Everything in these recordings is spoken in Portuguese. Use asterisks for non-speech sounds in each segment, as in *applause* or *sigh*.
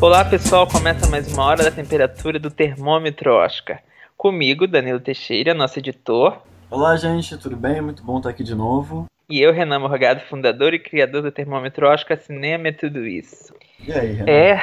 Olá pessoal, começa mais uma hora da temperatura do termômetro Oscar. Comigo, Danilo Teixeira, nosso editor. Olá gente, tudo bem? Muito bom estar aqui de novo. E eu, Renan Morgado, fundador e criador do termômetro Oscar Cinema e tudo isso. E aí, Renan? É,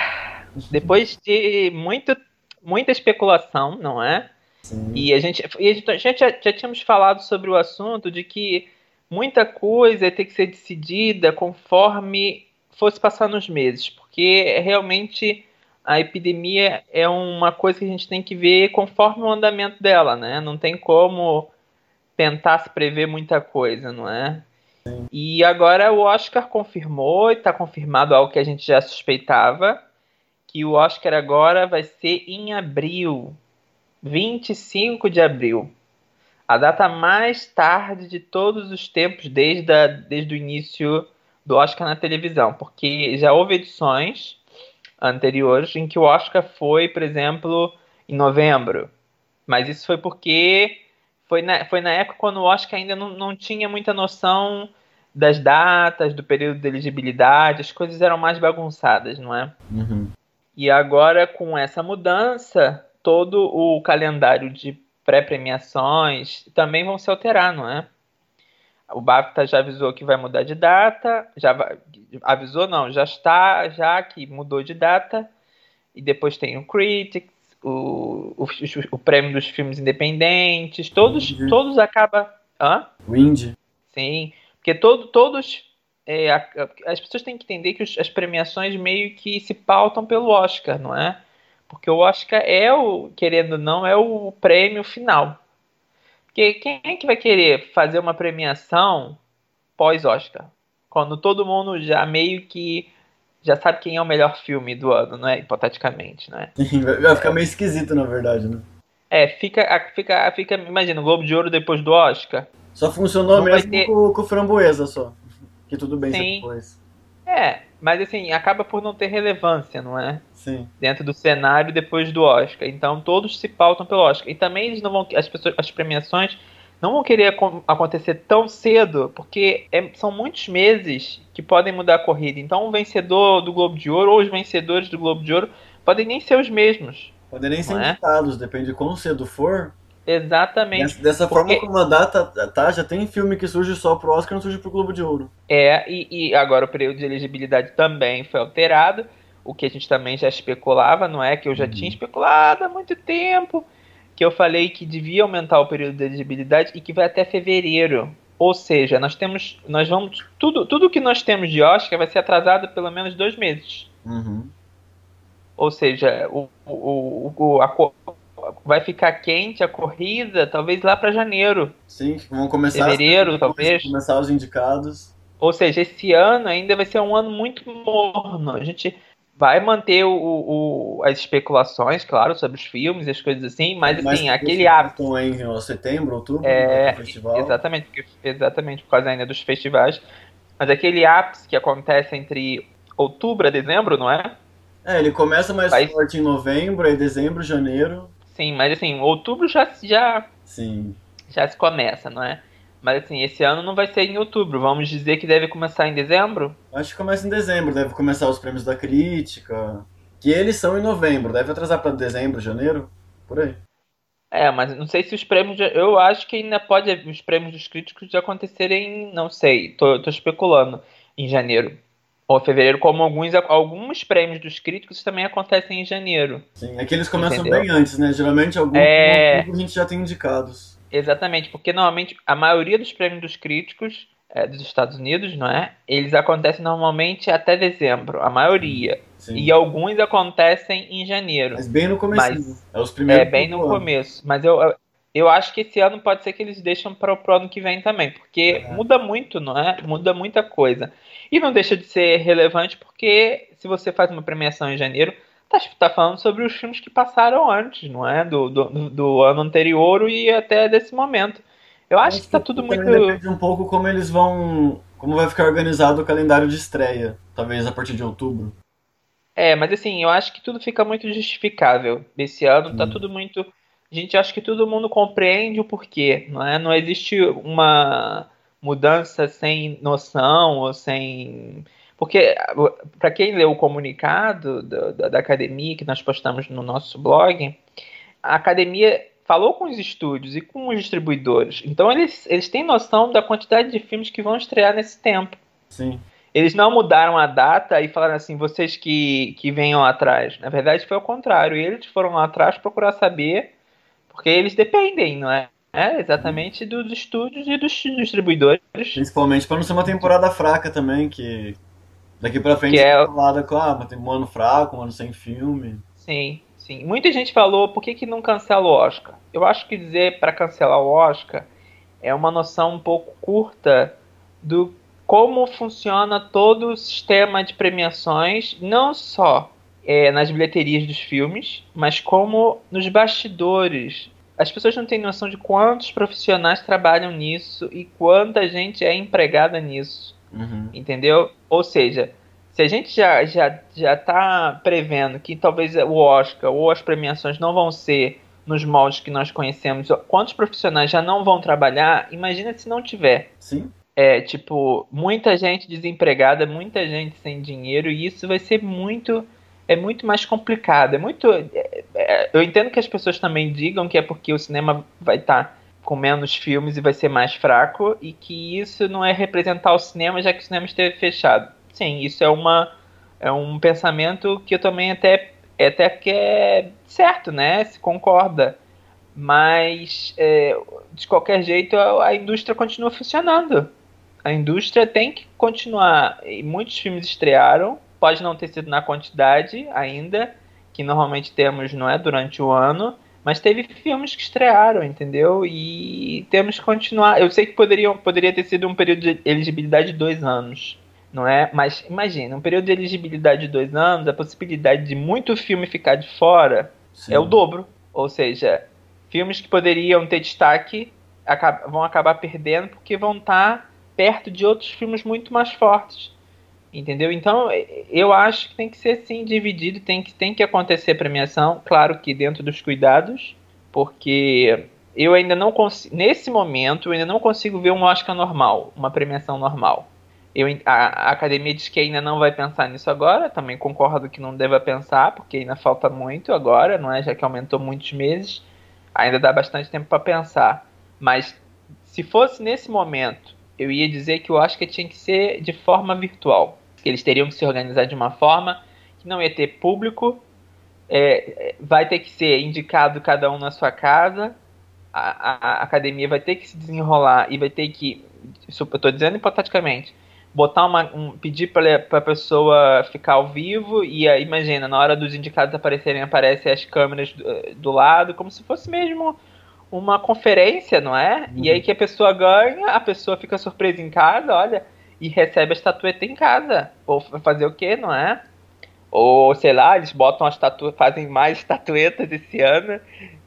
depois de muito, muita especulação, não é? Sim. E a gente, e a gente, já, já tínhamos falado sobre o assunto de que muita coisa ter que ser decidida conforme fosse passar nos meses, porque realmente a epidemia é uma coisa que a gente tem que ver conforme o andamento dela, né? Não tem como tentar se prever muita coisa, não é? E agora o Oscar confirmou, e está confirmado algo que a gente já suspeitava, que o Oscar agora vai ser em abril, 25 de abril. A data mais tarde de todos os tempos, desde, a, desde o início do Oscar na televisão, porque já houve edições anteriores em que o Oscar foi, por exemplo, em novembro. Mas isso foi porque foi na, foi na época quando o Oscar ainda não, não tinha muita noção das datas, do período de elegibilidade, as coisas eram mais bagunçadas, não é? Uhum. E agora, com essa mudança, todo o calendário de pré-premiações também vão se alterar, não é? O BAFTA já avisou que vai mudar de data, já vai, avisou não, já está, já que mudou de data, e depois tem o Critics, o, o, o prêmio dos filmes independentes, todos, Uhum. todos acaba, hã? O Indy. Sim, porque todo, todos. é, as pessoas têm que entender que os- as premiações meio que se pautam pelo Oscar, não é? Porque o Oscar é o, querendo ou não, é o prêmio final. Porque quem é que vai querer fazer uma premiação pós-Oscar? Quando todo mundo já meio que já sabe quem é o melhor filme do ano, não é? Hipoteticamente, não é? Sim, *laughs* vai ficar meio esquisito, na verdade, né? É, fica, fica, fica, imagina, o Globo de Ouro depois do Oscar. Só funcionou Não mesmo ter- com, com o Framboesa só. Que tudo bem Sim. depois. É, mas assim, acaba por não ter relevância, não é? Sim. dentro do cenário depois do Oscar. Então todos se pautam pelo Oscar. E também eles não vão, as pessoas, as premiações não vão querer acon- acontecer tão cedo, porque é- são muitos meses que podem mudar a corrida. Então o vencedor do Globo de Ouro ou os vencedores do Globo de Ouro podem nem ser os mesmos. Podem nem ser é? depende de quão cedo for. Exatamente. Dessa, Porque- forma como a data tá, já tem filme que surge só pro Oscar não surge pro Globo de Ouro. É, e, e agora o período de elegibilidade também foi alterado, o que a gente também já especulava, não é? Que eu já Uhum. tinha especulado há muito tempo, que eu falei que devia aumentar o período de elegibilidade e que vai até fevereiro. Ou seja, nós temos, nós vamos, tudo, tudo que nós temos de Oscar vai ser atrasado pelo menos dois meses. Uhum. Ou seja, o, o, o- a vai ficar quente a corrida, talvez lá para janeiro. Sim, vão começar. Fevereiro, depois, talvez. Começar os indicados. Ou seja, esse ano ainda vai ser um ano muito morno. A gente vai manter o, o- as especulações, claro, sobre os filmes e as coisas assim, mas Mas assim, aquele hábito. Em setembro, outubro, É, no festival. Exatamente, porque- exatamente por causa ainda dos festivais. Mas aquele ápice que acontece entre outubro a dezembro, não é? É, ele começa mais Vai- forte em novembro, aí dezembro, janeiro. Sim, mas assim, outubro já, já, Sim. já se começa, não é? Mas assim, esse ano não vai ser em outubro. Vamos dizer que deve começar em dezembro? Acho que começa em dezembro, deve começar os prêmios da crítica. Que eles são em novembro, deve atrasar para dezembro, janeiro, por aí. É, mas não sei se os prêmios. de- Eu acho que ainda pode os prêmios dos críticos de acontecerem, não sei, tô, tô especulando, em janeiro ou fevereiro, como alguns, alguns prêmios dos críticos também acontecem em janeiro. Sim, é que eles começam Entendeu? bem antes, né? Geralmente alguns É. a gente já tem indicados. Exatamente, porque normalmente a maioria dos prêmios dos críticos é, dos Estados Unidos, não é? Eles acontecem normalmente até dezembro, a maioria. Sim. E alguns acontecem em janeiro. Mas bem no começo. É os primeiros É, bem no ano. começo. Mas eu, eu, eu acho que esse ano pode ser que eles deixam para o ano que vem também. Porque É. muda muito, não é? Muda muita coisa. E não deixa de ser relevante porque se você faz uma premiação em janeiro, tá, tá falando sobre os filmes que passaram antes, não é? Do, do, do ano anterior e até desse momento. Eu acho que tá tudo muito. Depende um pouco como eles vão. Como vai ficar organizado o calendário de estreia. Talvez a partir de outubro. É, mas assim, eu acho que tudo fica muito justificável. Esse ano tá Hum. tudo muito. A gente acha que todo mundo compreende o porquê, não é? Não existe uma mudança sem noção ou sem. Porque, para quem leu o comunicado da, da, da, academia que nós postamos no nosso blog, a academia falou com os estúdios e com os distribuidores. Então, eles, eles têm noção da quantidade de filmes que vão estrear nesse tempo. Sim. Eles não mudaram a data e falaram assim, vocês que, que venham atrás. Na verdade, foi o contrário. Eles foram lá atrás procurar saber, porque eles dependem, não é? É, exatamente dos estúdios e dos distribuidores. Principalmente para não ser uma temporada fraca também, que daqui para frente que é falada com ah, tem um ano fraco, um ano sem filme. Sim, sim. Muita gente falou por que, que não cancela o Oscar. Eu acho que dizer para cancelar o Oscar é uma noção um pouco curta do como funciona todo o sistema de premiações, não só é, nas bilheterias dos filmes, mas como nos bastidores. As pessoas não têm noção de quantos profissionais trabalham nisso e quanta gente é empregada nisso. Uhum. Entendeu? Ou seja, se a gente já já já está prevendo que talvez o Oscar ou as premiações não vão ser nos moldes que nós conhecemos, quantos profissionais já não vão trabalhar? Imagina se não tiver. Sim é, tipo, muita gente desempregada, muita gente sem dinheiro, e isso vai ser muito é muito mais complicado. É muito. É, é, eu entendo que as pessoas também digam que é porque o cinema vai estar tá com menos filmes e vai ser mais fraco, e que isso não é representar o cinema, já que o cinema esteve fechado. Sim, isso é uma é um pensamento que eu também até até que é certo, né? Se concorda. Mas é, de qualquer jeito a, a indústria continua funcionando a indústria tem que continuar. E muitos filmes estrearam, pode não ter sido na quantidade ainda, que normalmente temos, não é, durante o ano, mas teve filmes que estrearam, entendeu? E temos que continuar. Eu sei que poderiam, poderia ter sido um período de elegibilidade de dois anos, não é? Mas imagina, um período de elegibilidade de dois anos, a possibilidade de muito filme ficar de fora Sim. é o dobro. Ou seja, filmes que poderiam ter destaque vão acabar perdendo porque vão estar tá perto de outros filmes muito mais fortes. Entendeu? Então, eu acho que tem que ser sim dividido, tem que, tem que acontecer premiação, claro que dentro dos cuidados, porque eu ainda não consigo, nesse momento, eu ainda não consigo ver um Oscar normal, uma premiação normal. Eu, a, a, academia diz que ainda não vai pensar nisso agora, também concordo que não deva pensar, porque ainda falta muito agora, não é? Já que aumentou muitos meses, ainda dá bastante tempo para pensar. Mas se fosse nesse momento eu ia dizer que acho que tinha que ser de forma virtual. Eles teriam que se organizar de uma forma que não ia ter público, é, vai ter que ser indicado cada um na sua casa, a, a, a academia vai ter que se desenrolar e vai ter que, isso eu estou dizendo hipoteticamente, botar uma, um, pedir para a pessoa ficar ao vivo e aí, imagina, na hora dos indicados aparecerem, aparecem as câmeras do, do lado, como se fosse mesmo uma conferência, não é? Uhum. E aí que a pessoa ganha, a pessoa fica surpresa em casa, olha, e recebe a estatueta em casa. Ou fazer o quê, não é? Ou, sei lá, eles botam a estatueta, fazem mais estatuetas esse ano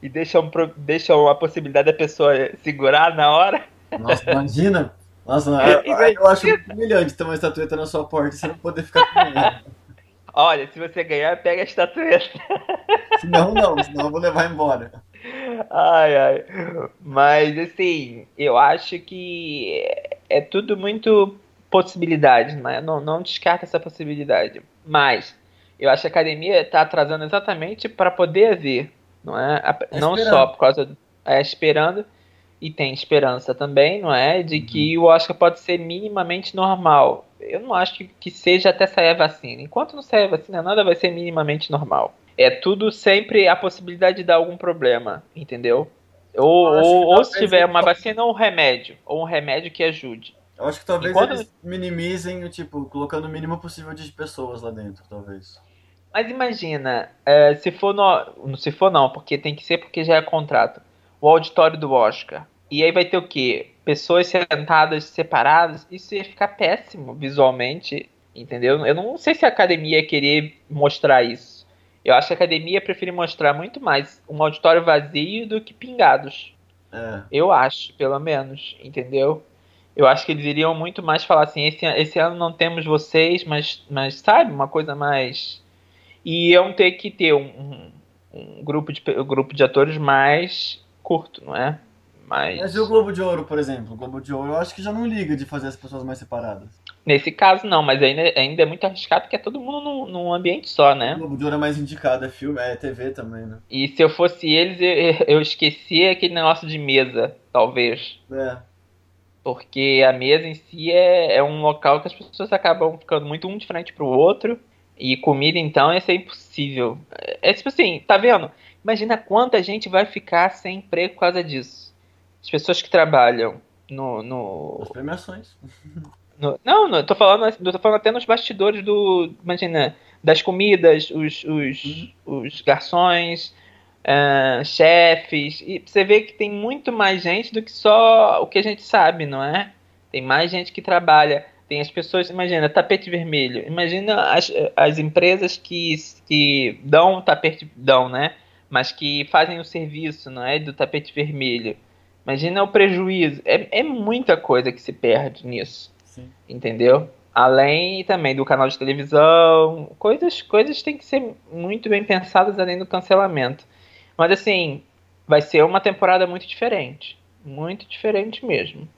e deixam, deixam a possibilidade da pessoa segurar na hora. Nossa, imagina! Nossa, *laughs* eu, eu acho humilhante ter uma estatueta na sua porta e você não poder ficar com ela. Olha, se você ganhar, pega a estatueta. Senão não, senão eu vou levar embora. Ai, ai. Mas, assim, eu acho que é tudo muito possibilidade, né? não, não descarta essa possibilidade. Mas, eu acho que a academia está atrasando exatamente para poder haver, não é? é não só por causa. É, esperando, e tem esperança também, não é? De que uhum. o Oscar pode ser minimamente normal. Eu não acho que, que seja até sair a vacina. Enquanto não sair a vacina, nada vai ser minimamente normal é tudo sempre a possibilidade de dar algum problema, entendeu? Ou, ou, ou se tiver uma vacina ou um remédio, ou um remédio que ajude. Eu acho que talvez Enquanto... eles minimizem, tipo, colocando o mínimo possível de pessoas lá dentro, talvez. Mas imagina, é, se for no, se for não, porque tem que ser porque já é contrato. O auditório do Oscar. E aí vai ter o quê? Pessoas sentadas separadas. Isso ia ficar péssimo visualmente, entendeu? Eu não sei se a academia ia querer mostrar isso. Eu acho que a academia prefere mostrar muito mais um auditório vazio do que pingados. É. Eu acho, pelo menos, entendeu? Eu acho que eles iriam muito mais falar assim, esse, esse ano não temos vocês, mas, mas sabe, uma coisa mais. E iam ter que ter um, um, um grupo, de, um grupo de atores mais curto, não é? Mas... Mas e o Globo de Ouro, por exemplo? O Globo de Ouro eu acho que já não liga de fazer as pessoas mais separadas. Nesse caso não, mas ainda, ainda é muito arriscado porque é todo mundo num, num ambiente só, né? O Globo de Ouro é mais indicado, é filme, é TV também, né? E se eu fosse eles, eu, eu esquecia aquele negócio de mesa, talvez. É. Porque a mesa em si é, é um local que as pessoas acabam ficando muito um de frente pro outro. E comida, então, isso é impossível. É, é tipo assim, tá vendo? Imagina quanta gente vai ficar sem emprego por causa disso. As pessoas que trabalham no. no... As premiações. *laughs* no não, não, tô falando, tô falando até nos bastidores do. Imagina, das comidas, os, os, uhum. os garçons, uh, chefes. E você vê que tem muito mais gente do que só o que a gente sabe, não é? Tem mais gente que trabalha. Tem as pessoas, imagina, tapete vermelho. Imagina as, as empresas que, que dão tapete, dão, né? Mas que fazem o serviço, não é? Do tapete vermelho. Imagina o prejuízo. É, é muita coisa que se perde nisso. Sim. Entendeu? Além também do canal de televisão. Coisas, coisas têm que ser muito bem pensadas além do cancelamento. Mas assim, vai ser uma temporada muito diferente. Muito diferente mesmo.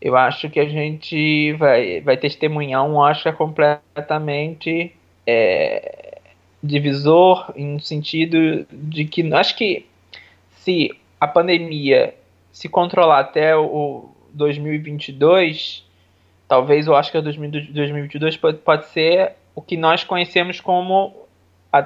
Eu acho que a gente vai, vai testemunhar um Oscar completamente é, divisor, no sentido de que acho que se a pandemia se controlar até o 2022, talvez o Oscar 2022 pode, pode ser o que nós conhecemos como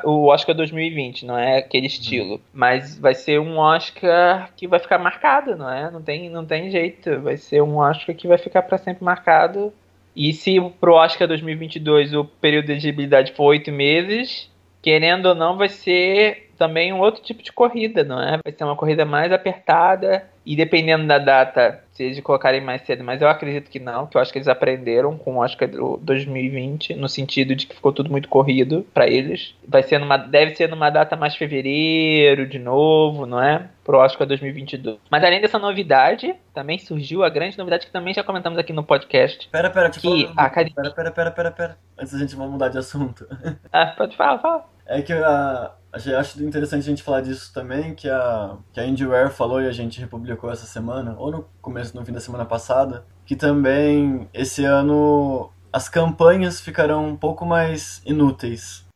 o Oscar 2020, não é aquele uhum. estilo. Mas vai ser um Oscar que vai ficar marcado, não é? Não tem, não tem jeito. Vai ser um Oscar que vai ficar para sempre marcado. E se pro Oscar 2022 o período de elegibilidade for oito meses, querendo ou não, vai ser também um outro tipo de corrida, não é? Vai ser uma corrida mais apertada e dependendo da data, se eles colocarem mais cedo, mas eu acredito que não, que eu acho que eles aprenderam com o Oscar 2020, no sentido de que ficou tudo muito corrido para eles. Vai ser numa, deve ser numa data mais fevereiro, de novo, não é? Pro Oscar 2022. Mas além dessa novidade, também surgiu a grande novidade que também já comentamos aqui no podcast. Pera, pera, tipo, que a academia... pera, pera, pera, pera, pera. Antes a gente vai mudar de assunto. ah, pode falar, fala. É que a, Acho interessante a gente falar disso também, que a, que a Andy Ware falou e a gente republicou essa semana, ou no começo, no fim da semana passada, que também esse ano as campanhas ficarão um pouco mais inúteis.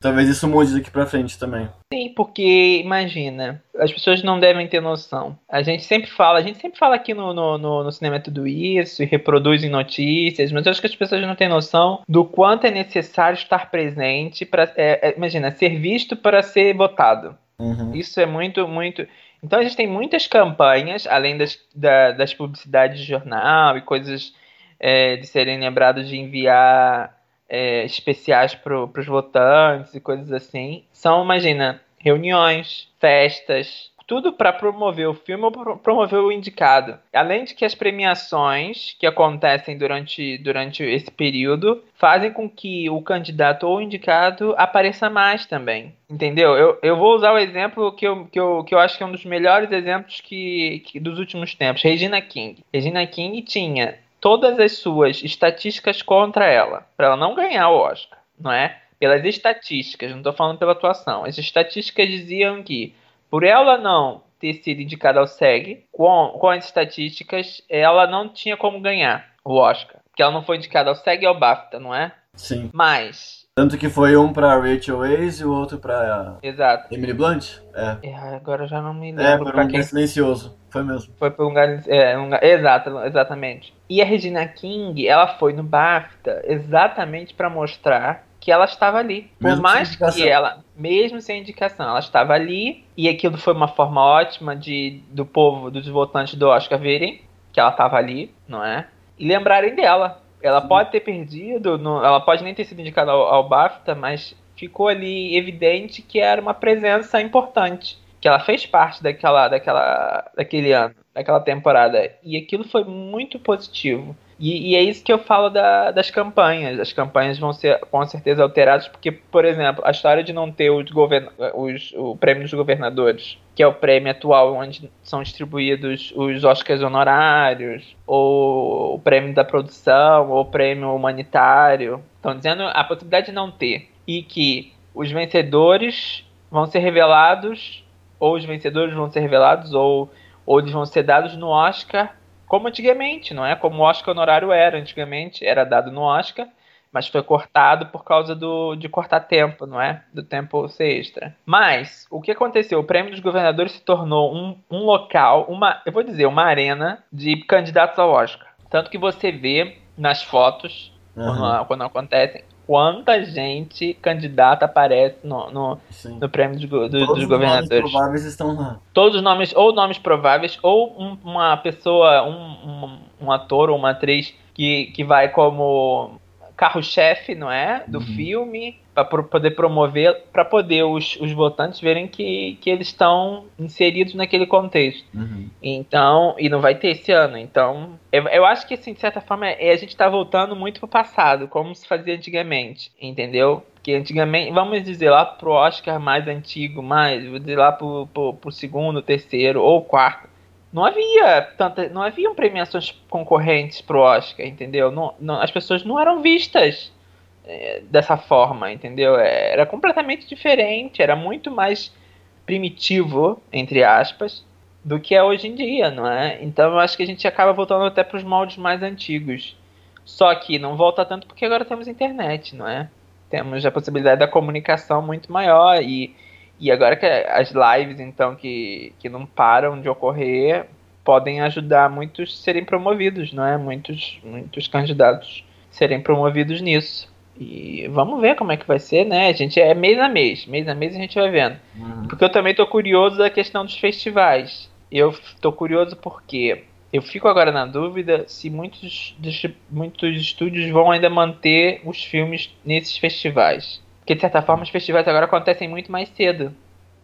Talvez isso mude daqui pra frente também. Sim, porque imagina, as pessoas não devem ter noção. A gente sempre fala, a gente sempre fala aqui no, no, no, no cinema tudo isso e reproduz em notícias, mas eu acho que as pessoas não têm noção do quanto é necessário estar presente para, é, é, imagina, ser visto para ser votado. Uhum. Isso é muito, muito. Então a gente tem muitas campanhas, além das, da, das publicidades de jornal e coisas é, de serem lembrados de enviar é, especiais para os votantes e coisas assim. São, imagina, reuniões, festas, tudo para promover o filme ou promover o indicado. Além de que as premiações que acontecem durante, durante esse período fazem com que o candidato ou indicado apareça mais também. Entendeu? Eu, eu vou usar o exemplo que eu, que, eu, que eu acho que é um dos melhores exemplos que, que dos últimos tempos. Regina King. Regina King tinha todas as suas estatísticas contra ela, para ela não ganhar o Oscar, não é? Pelas estatísticas, não estou falando pela atuação. As estatísticas diziam que, por ela não ter sido indicada ao SEG, com, com as estatísticas, ela não tinha como ganhar o Oscar. Porque ela não foi indicada ao SEG e ao BAFTA, não é? Sim. Mas tanto que foi um pra Rachel Weisz e o outro pra Exato. Emily Blunt? É. é agora já não me é, lembro. É, por um quem... silencioso. Foi mesmo. Foi por um lugar. É, um. Exato, exatamente. E a Regina King, ela foi no BAFTA exatamente para mostrar que ela estava ali. Mesmo por mais que ela, mesmo sem indicação, ela estava ali. E aquilo foi uma forma ótima de do povo, dos votantes do Oscar verem que ela estava ali, não é? E lembrarem dela. Ela pode ter perdido, no, ela pode nem ter sido indicada ao, ao BAFTA, mas ficou ali evidente que era uma presença importante, que ela fez parte daquela, daquela, daquele ano, daquela temporada. E aquilo foi muito positivo. E, e, é isso que eu falo da, das campanhas. As campanhas vão ser com certeza alteradas, porque, por exemplo, a história de não ter os govern os, o prêmio dos governadores, que é o prêmio atual onde são distribuídos os Oscars honorários, ou o prêmio da produção, ou o prêmio humanitário. Estão dizendo a possibilidade de não ter. E que os vencedores vão ser revelados, ou os vencedores vão ser revelados, ou ou eles vão ser dados no Oscar como antigamente, não é? Como o Oscar honorário era antigamente, era dado no Oscar, mas foi cortado por causa do, de cortar tempo, não é? Do tempo ser extra. Mas, o que aconteceu? O Prêmio dos Governadores se tornou um, um local, uma, eu vou dizer, uma arena de candidatos ao Oscar. Tanto que você vê nas fotos, uhum. quando, quando acontecem, quanta gente candidata aparece no, no, no prêmio dos, do, dos governadores. Todos os nomes prováveis estão lá. Todos os nomes, ou nomes prováveis, ou um, uma pessoa, um, um, um, ator ou uma atriz que, que vai como carro-chefe, não é? Do uhum. filme, para poder promover, para poder os, os votantes verem que, que eles estão inseridos naquele contexto. Uhum. Então, e não vai ter esse ano. Então, eu, eu acho que, assim, de certa forma, é, a gente está voltando muito pro passado, como se fazia antigamente, entendeu? Porque antigamente, vamos dizer lá pro Oscar mais antigo, mais, vou dizer lá pro, pro, pro segundo, terceiro ou quarto não havia tanta, não haviam premiações concorrentes pro Oscar, entendeu? Não, não, as pessoas não eram vistas é, dessa forma, entendeu? Era completamente diferente, era muito mais primitivo, entre aspas, do que é hoje em dia, não é? Então eu acho que a gente acaba voltando até para os moldes mais antigos. Só que não volta tanto porque agora temos internet, não é? Temos a possibilidade da comunicação muito maior e e agora que as lives, então, que, que não param de ocorrer, podem ajudar muitos a serem promovidos, não é? Muitos, muitos candidatos serem promovidos nisso. E vamos ver como é que vai ser, né? A gente é mês a mês, mês a mês a gente vai vendo. Uhum. Porque eu também tô curioso da questão dos festivais. Eu tô curioso porque eu fico agora na dúvida se muitos, muitos estúdios vão ainda manter os filmes nesses festivais. Porque, de certa forma, os festivais agora acontecem muito mais cedo,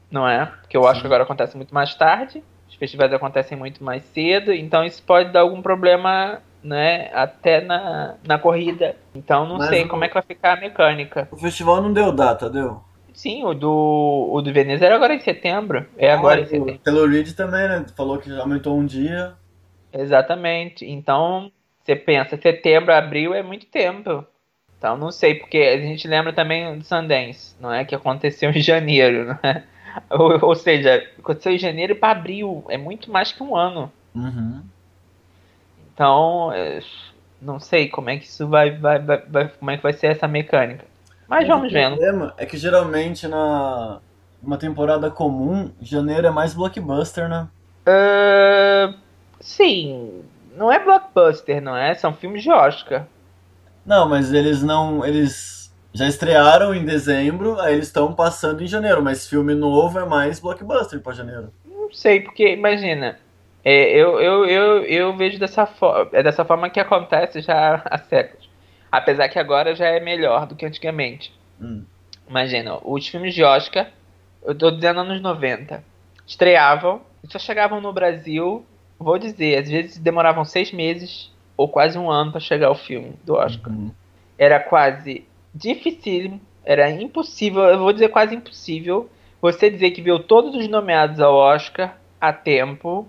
não é? Porque eu Sim. acho que agora acontece muito mais tarde, os festivais acontecem muito mais cedo, então isso pode dar algum problema, né? Até na, na corrida. Então, não Mas sei o... como é que vai ficar a mecânica. O festival não deu data, deu? Sim, o do, o do Veneza era agora em setembro. É ah, agora em setembro. Pelo Reed também, né? Falou que já aumentou um dia. Exatamente. Então, você pensa, setembro, abril é muito tempo. Então não sei, porque a gente lembra também do Sundance, não é? Que aconteceu em janeiro, *laughs* não é? Ou, ou seja, aconteceu em janeiro para abril, é muito mais que um ano. Uhum. Então, é, não sei como é que isso vai, vai, vai, vai, como é que vai ser essa mecânica. Mas, vamos vendo. O problema é que geralmente na uma temporada comum, janeiro é mais blockbuster, né? Uh, sim, não é blockbuster, não é? São filmes de Oscar. Não, mas eles não. Eles já estrearam em dezembro, aí eles estão passando em janeiro, mas filme novo é mais blockbuster para janeiro. Não sei, porque imagina. É, eu, eu, eu, eu vejo dessa forma. É dessa forma que acontece já há séculos. Apesar que agora já é melhor do que antigamente. Hum. Imagina, os filmes de Oscar, eu tô dizendo anos 90, estreavam, só chegavam no Brasil, vou dizer, às vezes demoravam seis meses ou quase um ano para chegar ao filme do Oscar. Uhum. Era quase difícil, era impossível, eu vou dizer quase impossível, você dizer que viu todos os nomeados ao Oscar a tempo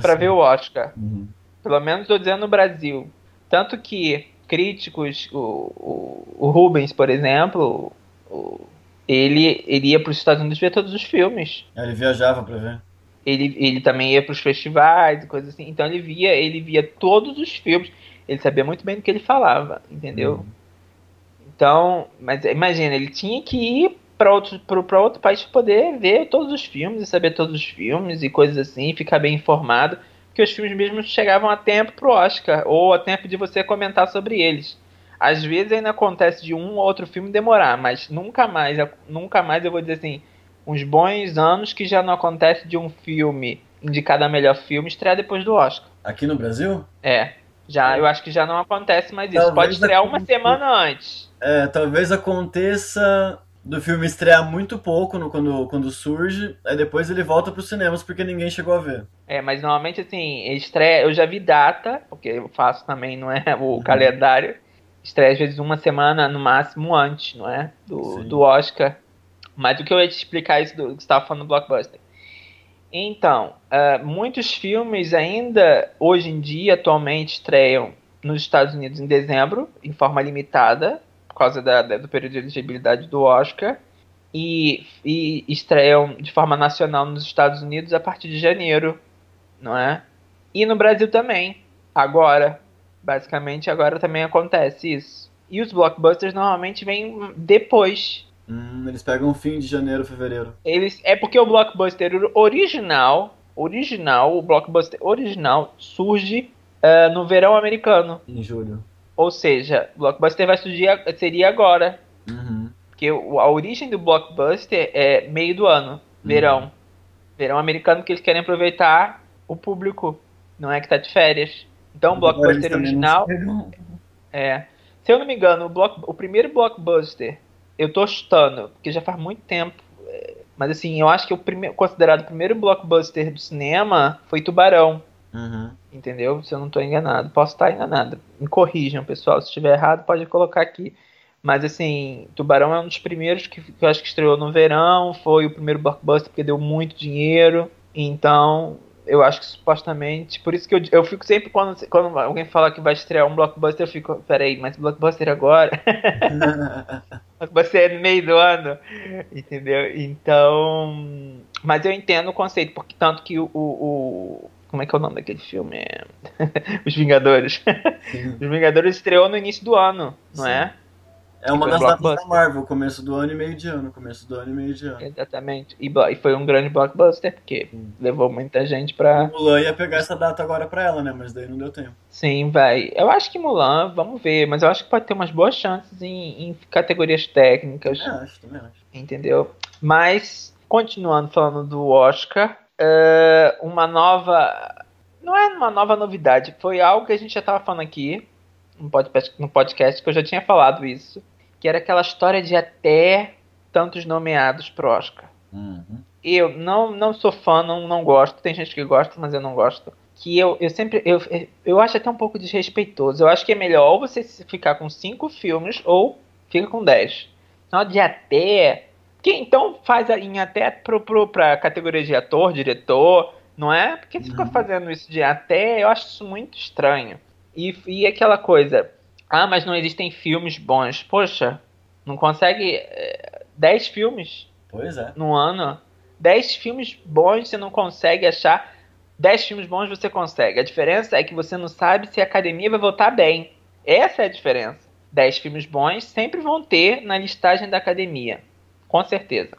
para ver o Oscar. Uhum. Pelo menos estou dizendo no Brasil. Tanto que críticos, o, o, o Rubens, por exemplo, o, ele, ele ia para os Estados Unidos ver todos os filmes. Ele viajava para ver ele, ele também ia para os festivais e coisas assim. Então ele via, ele via todos os filmes. Ele sabia muito bem do que ele falava, entendeu? Uhum. Então, mas imagina, ele tinha que ir para outro, outro país para poder ver todos os filmes e saber todos os filmes e coisas assim, ficar bem informado, porque os filmes mesmo chegavam a tempo pro Oscar ou a tempo de você comentar sobre eles. Às vezes ainda acontece de um ou outro filme demorar, mas nunca mais, nunca mais eu vou dizer assim, uns bons anos que já não acontece de um filme indicado a melhor filme estrear depois do Oscar. Aqui no Brasil? É. Já, eu acho que já não acontece mais isso. Talvez Pode estrear uma semana antes. É, talvez aconteça do filme estrear muito pouco no, quando, quando surge, aí depois ele volta para os cinemas porque ninguém chegou a ver. É, mas normalmente assim, estreia, eu já vi data, porque eu faço também, não é, o uhum. calendário, estreia às vezes uma semana no máximo antes, não é, do, do Oscar. Mas o que eu ia te explicar isso do que você estava falando do blockbuster. Então, uh, muitos filmes ainda, hoje em dia, atualmente, estreiam nos Estados Unidos em dezembro, em forma limitada, por causa da, da, do período de elegibilidade do Oscar, e, e estreiam de forma nacional nos Estados Unidos a partir de janeiro, não é? E no Brasil também. Agora, basicamente agora também acontece isso. E os blockbusters normalmente vêm depois. Hum, eles pegam fim de janeiro, fevereiro. Eles é porque o blockbuster original, original, o blockbuster original surge uh, no verão americano. Em julho. Ou seja, o blockbuster vai surgir seria agora. Uhum. Porque a origem do blockbuster é meio do ano, uhum. verão. Verão americano que eles querem aproveitar o público, não é que tá de férias. Então, o blockbuster original. É. Se eu não me engano, o, block, o primeiro blockbuster, eu tô chutando, porque já faz muito tempo. É, mas assim, eu acho que o primeiro, considerado o primeiro blockbuster do cinema foi Tubarão. Uhum. Entendeu? Se eu não estou enganado. Posso estar enganado. Me corrijam, pessoal. Se estiver errado, pode colocar aqui. Mas assim, Tubarão é um dos primeiros que, que eu acho que estreou no verão. Foi o primeiro blockbuster porque deu muito dinheiro. Então, eu acho que supostamente. Por isso que eu, eu fico sempre quando, quando alguém fala que vai estrear um blockbuster, eu fico, peraí, mas blockbuster agora? *laughs* blockbuster é no meio do ano. Entendeu? Então. Mas eu entendo o conceito, porque tanto que o, o como é que é o nome daquele filme? *laughs* Os Vingadores. Os Vingadores estreou no início do ano, não Sim. é? É uma das datas da Marvel, começo do ano e meio de ano, começo do ano e meio de ano. Exatamente. E, e foi um grande blockbuster, porque Sim. levou muita gente pra. Mulan ia pegar essa data agora pra ela, né? Mas daí não deu tempo. Sim, vai. Eu acho que Mulan, vamos ver, mas eu acho que pode ter umas boas chances em, em categorias técnicas. Eu acho, também acho. Entendeu? Mas, continuando falando do Oscar, uh, uma nova. Não é uma nova novidade, foi algo que a gente já estava falando aqui no podcast, no podcast, que eu já tinha falado isso, que era aquela história de até tantos nomeados pro Oscar. Uhum. Eu não, não sou fã, não, não gosto, tem gente que gosta, mas eu não gosto. Que eu, eu sempre. Eu, eu acho até um pouco desrespeitoso. Eu acho que é melhor ou você ficar com cinco filmes ou fica com dez. Não de até que então faz em até pro, pro, pra categoria de ator, diretor, não é? Porque você fica uhum. fazendo isso de até, eu acho isso muito estranho. E, e aquela coisa, ah, mas não existem filmes bons. Poxa, não consegue é, 10 filmes pois é. no ano? 10 filmes bons você não consegue achar. 10 filmes bons você consegue. A diferença é que você não sabe se a academia vai votar bem. Essa é a diferença. 10 filmes bons sempre vão ter na listagem da academia com certeza.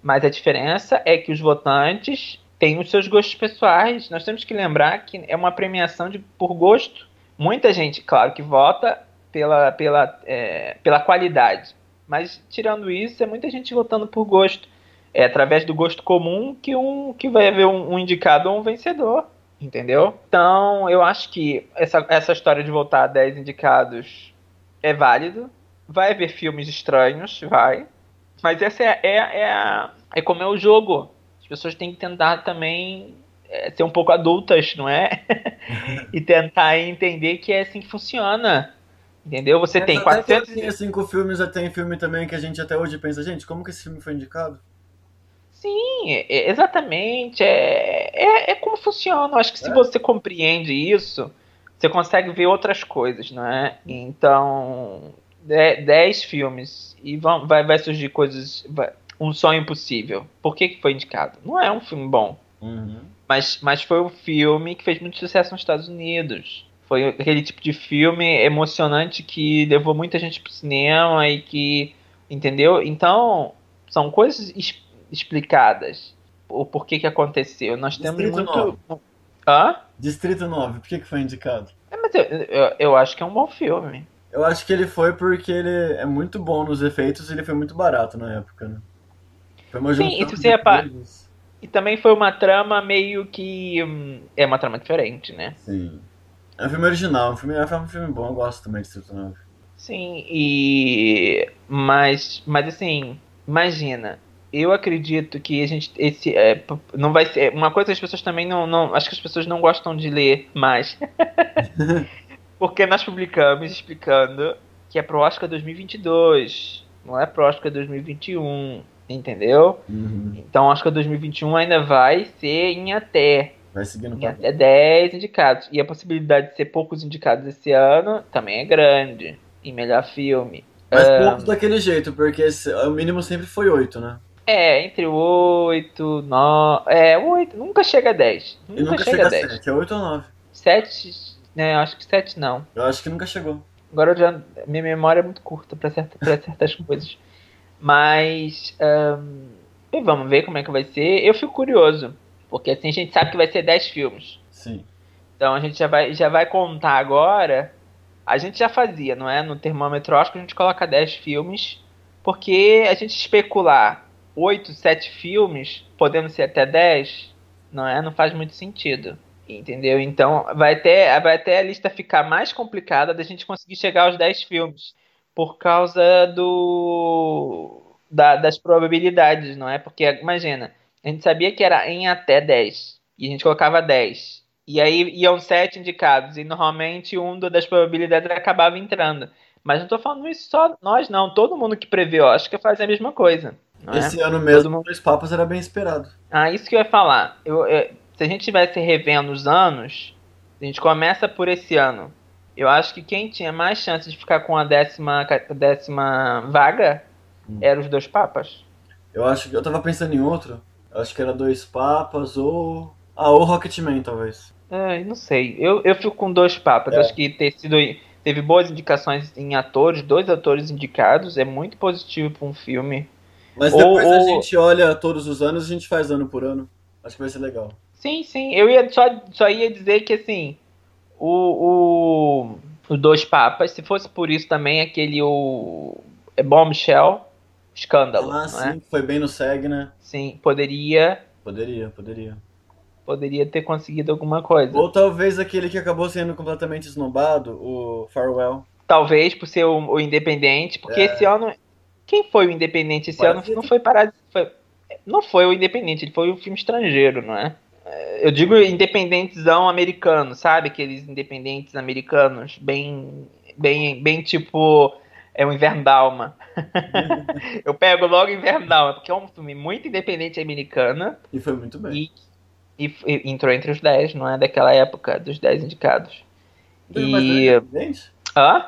Mas a diferença é que os votantes têm os seus gostos pessoais. Nós temos que lembrar que é uma premiação de, por gosto. Muita gente, claro, que vota pela, pela, é, pela qualidade. Mas tirando isso, é muita gente votando por gosto. É através do gosto comum que, um, que vai haver um, um indicado ou um vencedor. Entendeu? Então, eu acho que essa, essa história de votar a 10 indicados é válido. Vai haver filmes estranhos, vai. Mas essa é, é, é, a, é como é o jogo. As pessoas têm que tentar também é, ser um pouco adultas, não é? *laughs* e tentar entender que é assim que funciona. Entendeu? Você tem 400... Tinha cinco filmes, tem filme também que a gente até hoje pensa, gente, como que esse filme foi indicado? Sim, é, é exatamente. É, é, é, como funciona. Eu acho que se é. você compreende isso, você consegue ver outras coisas, não é? Então, 10 filmes e vão, vai, vai surgir coisas. Vai, um sonho impossível. Por que, que foi indicado? Não é um filme bom. Uhum. Mas, mas foi um filme que fez muito sucesso nos Estados Unidos. Foi aquele tipo de filme emocionante que levou muita gente pro cinema e que. Entendeu? Então, são coisas es explicadas. O porquê que aconteceu. Nós Distrito temos muito. 9. Hã? Distrito 9, por que, que foi indicado? É, mas eu, eu, eu acho que é um bom filme. Eu acho que ele foi porque ele é muito bom nos efeitos e ele foi muito barato na época, né? Foi uma Sim, e, você repa... e também foi uma trama meio que. Hum, é uma trama diferente, né? Sim. É um filme original, um filme, é um filme bom, eu gosto também de Distrito 9. Sim, e. Mas, mas assim, imagina. Eu acredito que a gente. Esse, é, não vai ser. Uma coisa que as pessoas também não, não. Acho que as pessoas não gostam de ler mais. *laughs* Porque nós publicamos explicando que é pro Oscar 2022, não é pro Oscar 2021, entendeu? Uhum. Então Oscar 2021 ainda vai ser em até. Vai seguindo em até 10 indicados. E a possibilidade de ser poucos indicados esse ano também é grande. Em melhor filme. Mas uh, poucos daquele jeito, porque o mínimo sempre foi 8, né? É, entre 8, 9. É, 8. Nunca chega a 10. Nunca, nunca chega, chega a 10. 7, é 8 ou 9. 7. Né, eu acho que 7 não. Eu acho que nunca chegou. Agora eu já, minha memória é muito curta pra, certa, certas *laughs* coisas. Mas. e vamos ver como é que vai ser. Eu fico curioso. Porque assim a gente sabe que vai ser 10 filmes. Sim. Então a gente já vai, já vai contar agora. A gente já fazia, não é? No termômetro Oscar a gente coloca 10 filmes. Porque a gente especular 8, 7 filmes, podendo ser até 10, não é? Não faz muito sentido. Entendeu? Então vai até, vai até a lista ficar mais complicada da gente conseguir chegar aos 10 filmes. Por causa do. da- das probabilidades, não é? Porque imagina, a gente sabia que era em até 10. E a gente colocava 10. E aí iam 7 indicados. E normalmente um das probabilidades acabava entrando. Mas não tô falando isso só nós, não. Todo mundo que prevê Oscar faz a mesma coisa. É? Esse ano Todo mesmo, mundo- Dois Papas era bem esperado. Ah, isso que eu ia falar. Eu, eu- se a gente tivesse revendo os anos, a gente começa por esse ano. Eu acho que quem tinha mais chance de ficar com a décima, décima vaga Hum. eram os dois papas. Eu acho que eu tava pensando em outro. Acho que era Dois Papas ou. Ah, ou Rocketman, talvez. Ai, não sei. Eu, eu fico com dois papas. É. Acho que ter sido, teve boas indicações em atores, dois atores indicados, é muito positivo para um filme. Mas Ou- depois a ou- gente olha todos os anos e a gente faz ano por ano. Acho que vai ser legal. Sim, sim. Eu ia só, só ia dizer que assim, o, o, o Dois Papas, se fosse por isso também, aquele o é Bombshell, escândalo, Ah, sim, é? foi bem no SEG, né? Sim, poderia, Poderia, poderia. poderia ter conseguido alguma coisa. Ou talvez aquele que acabou sendo completamente esnobado, o Farewell. Talvez por ser o, o Independente, porque É. esse ano. Quem foi o Independente esse Parasita. ano? Não foi Parasita. Foi, não foi o Independente, ele foi um filme estrangeiro, não é? É, Eu digo independentezão americano, sabe? Aqueles independentes americanos, bem, bem, bem tipo. É o Inverno Dalma. *laughs* Eu pego logo Inverno Dalma, porque é um filme muito independente americana E foi muito bem. e, e, e entrou entre os 10, não é? Daquela época, dos 10 indicados. Não teve mais nenhum E. independente? Hã?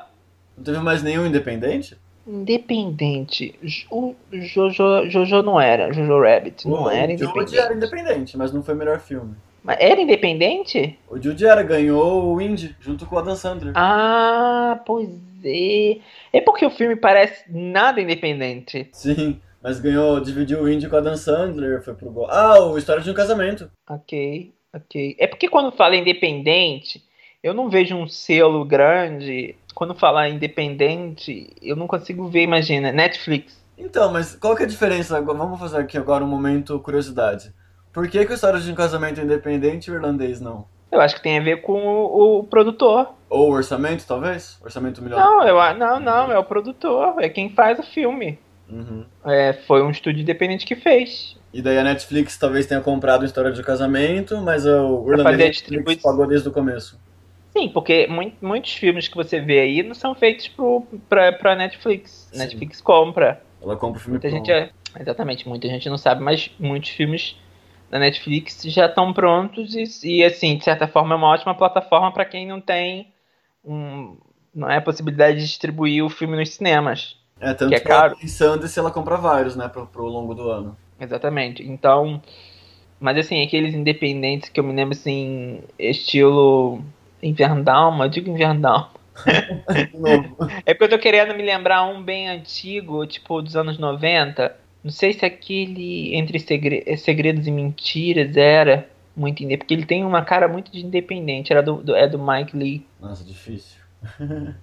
Não teve mais nenhum independente? Independente. O Jojo, Jojo não era. Jojo Rabbit não o era independente. era independente, mas não foi o melhor filme. Mas era independente? O Jude era, ganhou o Indy, junto com o Adam Sandler. Ah, pois é. É porque o filme parece nada independente. Sim, mas ganhou, dividiu o Indy com o Adam Sandler, foi pro gol. Ah, o História de um Casamento. Ok, ok. É porque quando fala independente, eu não vejo um selo grande. Quando falar independente, eu não consigo ver, imagina, Netflix. Então, mas qual que é a diferença? Vamos fazer aqui agora um momento curiosidade. Por que, que o História de um Casamento é independente e o irlandês não? Eu acho que tem a ver com o, o produtor. Ou o orçamento, talvez? Orçamento melhor. Não, eu, não, não, é o produtor, é quem faz o filme. Uhum. É, foi um estúdio independente que fez. E daí a Netflix talvez tenha comprado a História de Casamento, mas o irlandês pagou desde o começo. Sim, porque mui- muitos filmes que você vê aí não são feitos pro, pra, pra Netflix. Sim. Netflix compra. Ela compra o filme Muita pronto. gente é, exatamente, muita gente não sabe, mas muitos filmes da Netflix já estão prontos e, e, assim, de certa forma é uma ótima plataforma para quem não tem um, não é a possibilidade de distribuir o filme nos cinemas. É, tanto que é caro. pensando se ela compra vários, né, pro, pro longo do ano. Exatamente. Então, mas assim, aqueles independentes que eu me lembro assim, estilo Inverno Dalma, eu digo Inverno Dalma. *laughs* De novo. É porque eu tô querendo me lembrar um bem antigo, tipo dos anos 90. Não sei se aquele Entre Segre- Segredos e Mentiras era muito independente, porque ele tem uma cara muito de independente, era do, do- é do Mike Lee. Nossa, difícil. *laughs*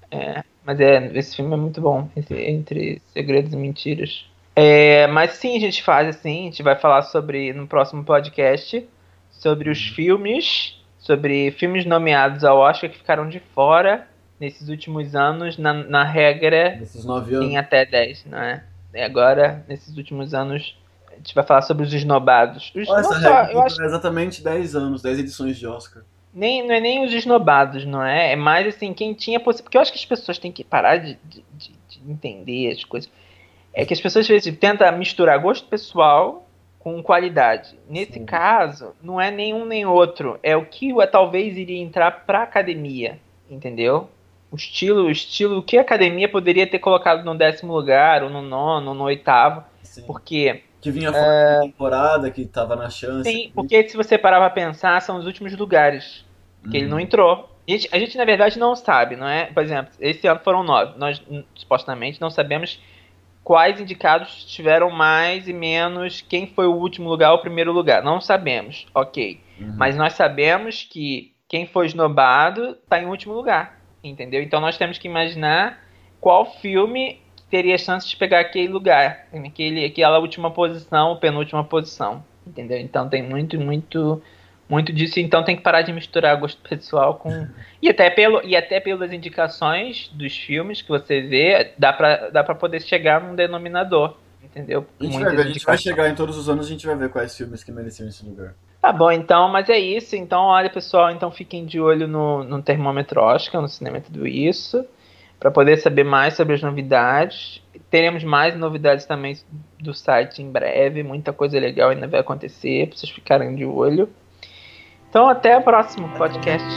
Mas é, esse filme é muito bom, esse Entre Segredos e Mentiras. É, mas sim, a gente faz assim, a gente vai falar sobre, no próximo podcast, sobre os filmes, sobre filmes nomeados ao Oscar que ficaram de fora nesses últimos anos, na, na regra Nesses nove anos. em até 10, não é? E agora, nesses últimos anos, a gente vai falar sobre os esnobados. Os, Olha, essa só, regra eu acho exatamente 10 anos, 10 edições de Oscar. nem, não é nem os esnobados, não é? É mais assim, quem tinha possibilidade. Porque eu acho que as pessoas têm que parar de, de, de- de entender as coisas. É que as pessoas às vezes tentam misturar gosto pessoal com qualidade. Nesse Sim. caso, não é nenhum nem outro. É o que é, talvez iria entrar pra academia. Entendeu? O estilo, o estilo, o que a academia poderia ter colocado no décimo lugar, ou no nono, ou no oitavo. Sim. Porque Que vinha fora é... da temporada, que tava na chance. Sim, porque se você parar pra pensar, são os últimos lugares que ele não uhum. entrou. A gente, a gente, na verdade, não sabe, não é? Por exemplo, esse ano foram nove. Nós, supostamente, não sabemos quais indicados tiveram mais e menos, quem foi o último lugar ou o primeiro lugar. Não sabemos, ok. Uhum. Mas nós sabemos que quem foi esnobado está em último lugar, entendeu? Então nós temos que imaginar qual filme teria chance de pegar aquele lugar, aquele, aquela última posição, penúltima posição, entendeu? Então tem muito, muito muito disso, então tem que parar de misturar gosto pessoal com. *laughs* E até, pelo, e até pelas indicações dos filmes que você vê, dá pra, dá pra poder chegar num denominador. Entendeu? A gente, vai, ver, a gente vai chegar em todos os anos, a gente vai ver quais filmes que mereciam esse lugar. Tá bom, então, mas é isso. Então, olha, pessoal, então fiquem de olho no, no termômetro Oscar, no cinema tudo isso, para poder saber mais sobre as novidades. Teremos mais novidades também do site em breve, muita coisa legal ainda vai acontecer, pra vocês ficarem de olho. Então, até o próximo podcast.